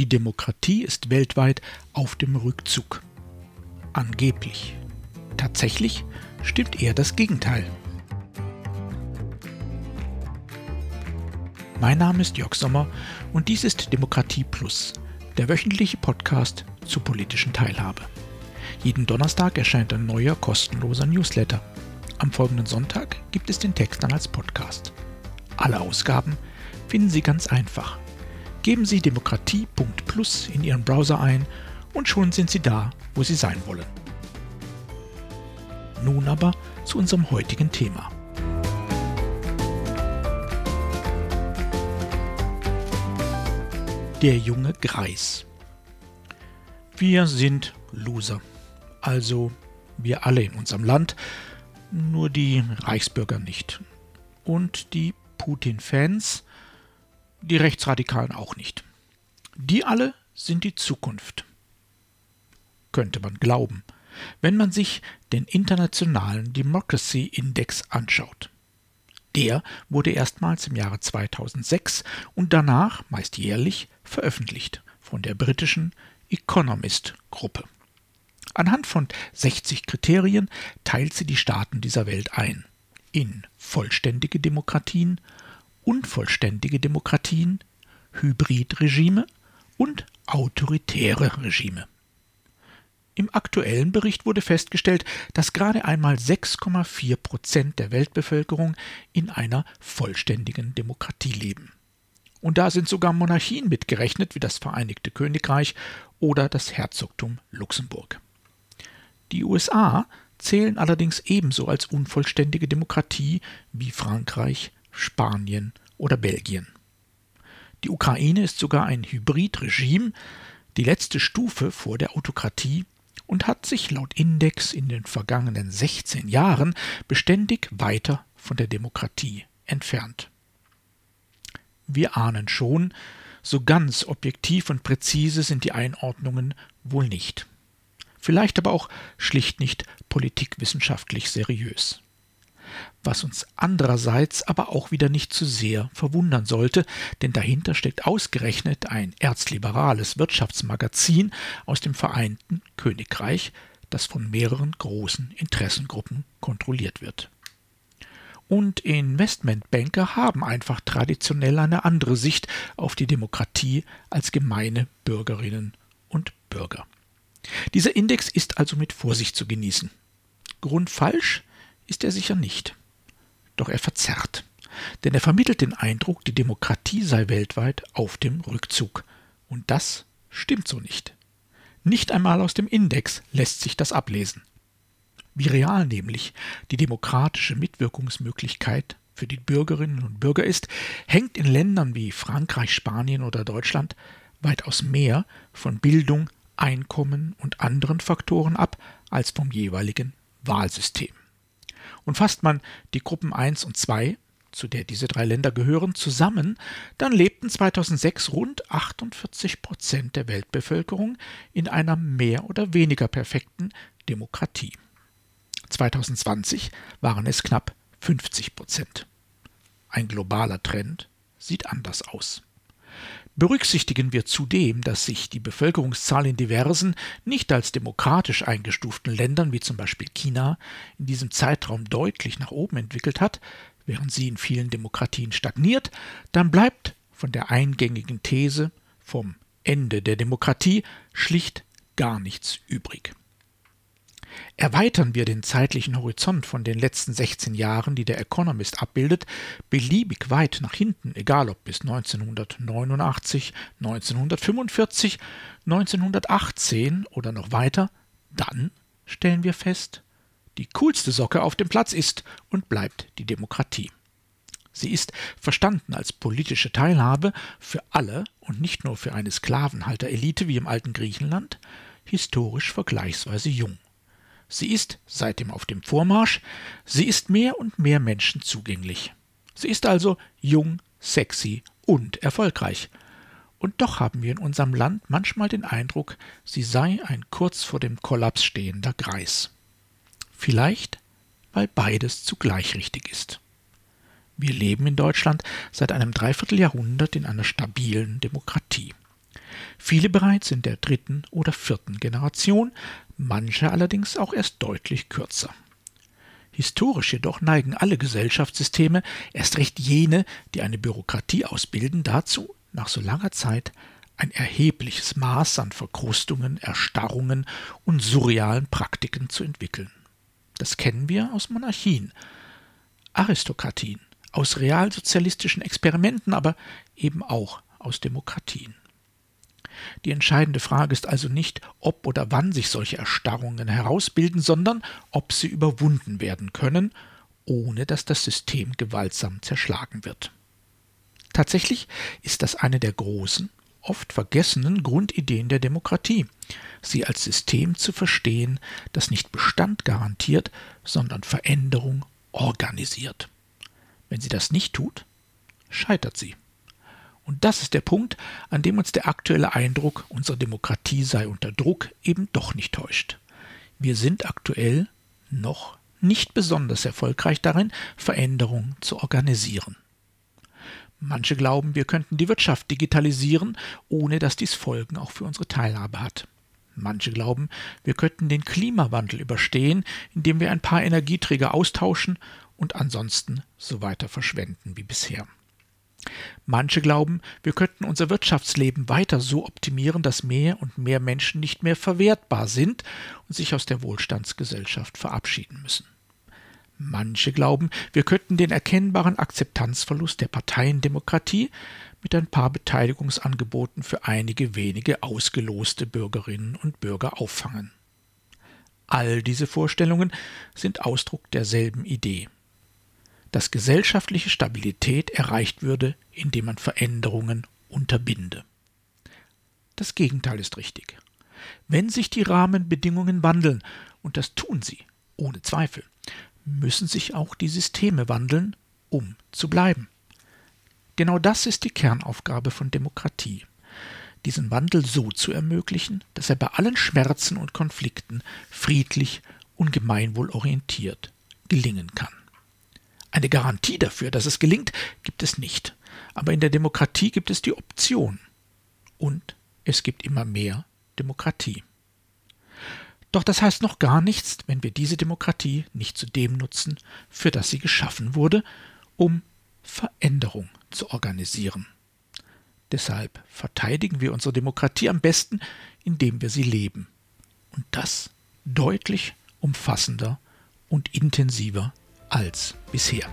Die Demokratie ist weltweit auf dem Rückzug. Angeblich. Tatsächlich stimmt eher das Gegenteil. Mein Name ist Jörg Sommer und dies ist Demokratie Plus, der wöchentliche Podcast zur politischen Teilhabe. Jeden Donnerstag erscheint ein neuer kostenloser Newsletter. Am folgenden Sonntag gibt es den Text dann als Podcast. Alle Ausgaben finden Sie ganz einfach. Geben Sie demokratie.plus in Ihren Browser ein und schon sind Sie da, wo Sie sein wollen. Nun aber zu unserem heutigen Thema. Der junge Greis. Wir sind Loser. Also wir alle in unserem Land, nur die Reichsbürger nicht. Und die Putin-Fans, die Rechtsradikalen auch nicht. Die alle sind die Zukunft. Könnte man glauben, wenn man sich den internationalen Democracy Index anschaut. Der wurde erstmals im Jahre 2006 und danach meist jährlich veröffentlicht von der britischen Economist Gruppe. Anhand von 60 Kriterien teilt sie die Staaten dieser Welt ein in vollständige Demokratien, unvollständige Demokratien, Hybridregime und autoritäre Regime. Im aktuellen Bericht wurde festgestellt, dass gerade einmal 6,4 Prozent der Weltbevölkerung in einer vollständigen Demokratie leben. Und da sind sogar Monarchien mitgerechnet, wie das Vereinigte Königreich oder das Herzogtum Luxemburg. Die USA zählen allerdings ebenso als unvollständige Demokratie wie Frankreich, Spanien oder Belgien. Die Ukraine ist sogar ein Hybridregime, die letzte Stufe vor der Autokratie und hat sich laut Index in den vergangenen 16 Jahren beständig weiter von der Demokratie entfernt. Wir ahnen schon, so ganz objektiv und präzise sind die Einordnungen wohl nicht. Vielleicht aber auch schlicht nicht politikwissenschaftlich seriös. Was uns andererseits aber auch wieder nicht zu sehr verwundern sollte, denn dahinter steckt ausgerechnet ein erzliberales Wirtschaftsmagazin aus dem Vereinten Königreich, das von mehreren großen Interessengruppen kontrolliert wird. Und Investmentbanker haben einfach traditionell eine andere Sicht auf die Demokratie als gemeine Bürgerinnen und Bürger. Dieser Index ist also mit Vorsicht zu genießen. Grundfalsch ist er sicher nicht. Doch er verzerrt. Denn er vermittelt den Eindruck, die Demokratie sei weltweit auf dem Rückzug. Und das stimmt so nicht. Nicht einmal aus dem Index lässt sich das ablesen. Wie real nämlich die demokratische Mitwirkungsmöglichkeit für die Bürgerinnen und Bürger ist, hängt in Ländern wie Frankreich, Spanien oder Deutschland weitaus mehr von Bildung, Einkommen und anderen Faktoren ab als vom jeweiligen Wahlsystem. Und fasst man die Gruppen 1 und 2, zu der diese drei Länder gehören, zusammen, dann lebten 2006 rund 48 Prozent der Weltbevölkerung in einer mehr oder weniger perfekten Demokratie. 2020 waren es knapp 50 Prozent. Ein globaler Trend sieht anders aus. Berücksichtigen wir zudem, dass sich die Bevölkerungszahl in diversen, nicht als demokratisch eingestuften Ländern wie zum Beispiel China in diesem Zeitraum deutlich nach oben entwickelt hat, während sie in vielen Demokratien stagniert, dann bleibt von der eingängigen These vom Ende der Demokratie schlicht gar nichts übrig. Erweitern wir den zeitlichen Horizont von den letzten 16 Jahren, die der Economist abbildet, beliebig weit nach hinten, egal ob bis 1989, 1945, 1918 oder noch weiter, dann stellen wir fest, die coolste Socke auf dem Platz ist und bleibt die Demokratie. Sie ist verstanden als politische Teilhabe für alle und nicht nur für eine Sklavenhalterelite wie im alten Griechenland, historisch vergleichsweise jung. Sie ist seitdem auf dem Vormarsch, sie ist mehr und mehr Menschen zugänglich. Sie ist also jung, sexy und erfolgreich. Und doch haben wir in unserem Land manchmal den Eindruck, sie sei ein kurz vor dem Kollaps stehender Greis. Vielleicht, weil beides zugleich richtig ist. Wir leben in Deutschland seit einem Dreivierteljahrhundert in einer stabilen Demokratie. Viele bereits in der dritten oder vierten Generation, manche allerdings auch erst deutlich kürzer. Historisch jedoch neigen alle Gesellschaftssysteme, erst recht jene, die eine Bürokratie ausbilden, dazu, nach so langer Zeit ein erhebliches Maß an Verkrustungen, Erstarrungen und surrealen Praktiken zu entwickeln. Das kennen wir aus Monarchien, Aristokratien, aus realsozialistischen Experimenten, aber eben auch aus Demokratien. Die entscheidende Frage ist also nicht, ob oder wann sich solche Erstarrungen herausbilden, sondern ob sie überwunden werden können, ohne dass das System gewaltsam zerschlagen wird. Tatsächlich ist das eine der großen, oft vergessenen Grundideen der Demokratie, sie als System zu verstehen, das nicht Bestand garantiert, sondern Veränderung organisiert. Wenn sie das nicht tut, scheitert sie. Und das ist der Punkt, an dem uns der aktuelle Eindruck, unsere Demokratie sei unter Druck, eben doch nicht täuscht. Wir sind aktuell noch nicht besonders erfolgreich darin, Veränderungen zu organisieren. Manche glauben, wir könnten die Wirtschaft digitalisieren, ohne dass dies Folgen auch für unsere Teilhabe hat. Manche glauben, wir könnten den Klimawandel überstehen, indem wir ein paar Energieträger austauschen und ansonsten so weiter verschwenden wie bisher. Manche glauben, wir könnten unser Wirtschaftsleben weiter so optimieren, dass mehr und mehr Menschen nicht mehr verwertbar sind und sich aus der Wohlstandsgesellschaft verabschieden müssen. Manche glauben, wir könnten den erkennbaren Akzeptanzverlust der Parteiendemokratie mit ein paar Beteiligungsangeboten für einige wenige ausgeloste Bürgerinnen und Bürger auffangen. All diese Vorstellungen sind Ausdruck derselben Idee dass gesellschaftliche Stabilität erreicht würde, indem man Veränderungen unterbinde. Das Gegenteil ist richtig. Wenn sich die Rahmenbedingungen wandeln, und das tun sie, ohne Zweifel, müssen sich auch die Systeme wandeln, um zu bleiben. Genau das ist die Kernaufgabe von Demokratie, diesen Wandel so zu ermöglichen, dass er bei allen Schmerzen und Konflikten friedlich und gemeinwohlorientiert gelingen kann. Eine Garantie dafür, dass es gelingt, gibt es nicht. Aber in der Demokratie gibt es die Option. Und es gibt immer mehr Demokratie. Doch das heißt noch gar nichts, wenn wir diese Demokratie nicht zu dem nutzen, für das sie geschaffen wurde, um Veränderung zu organisieren. Deshalb verteidigen wir unsere Demokratie am besten, indem wir sie leben. Und das deutlich umfassender und intensiver als bisher.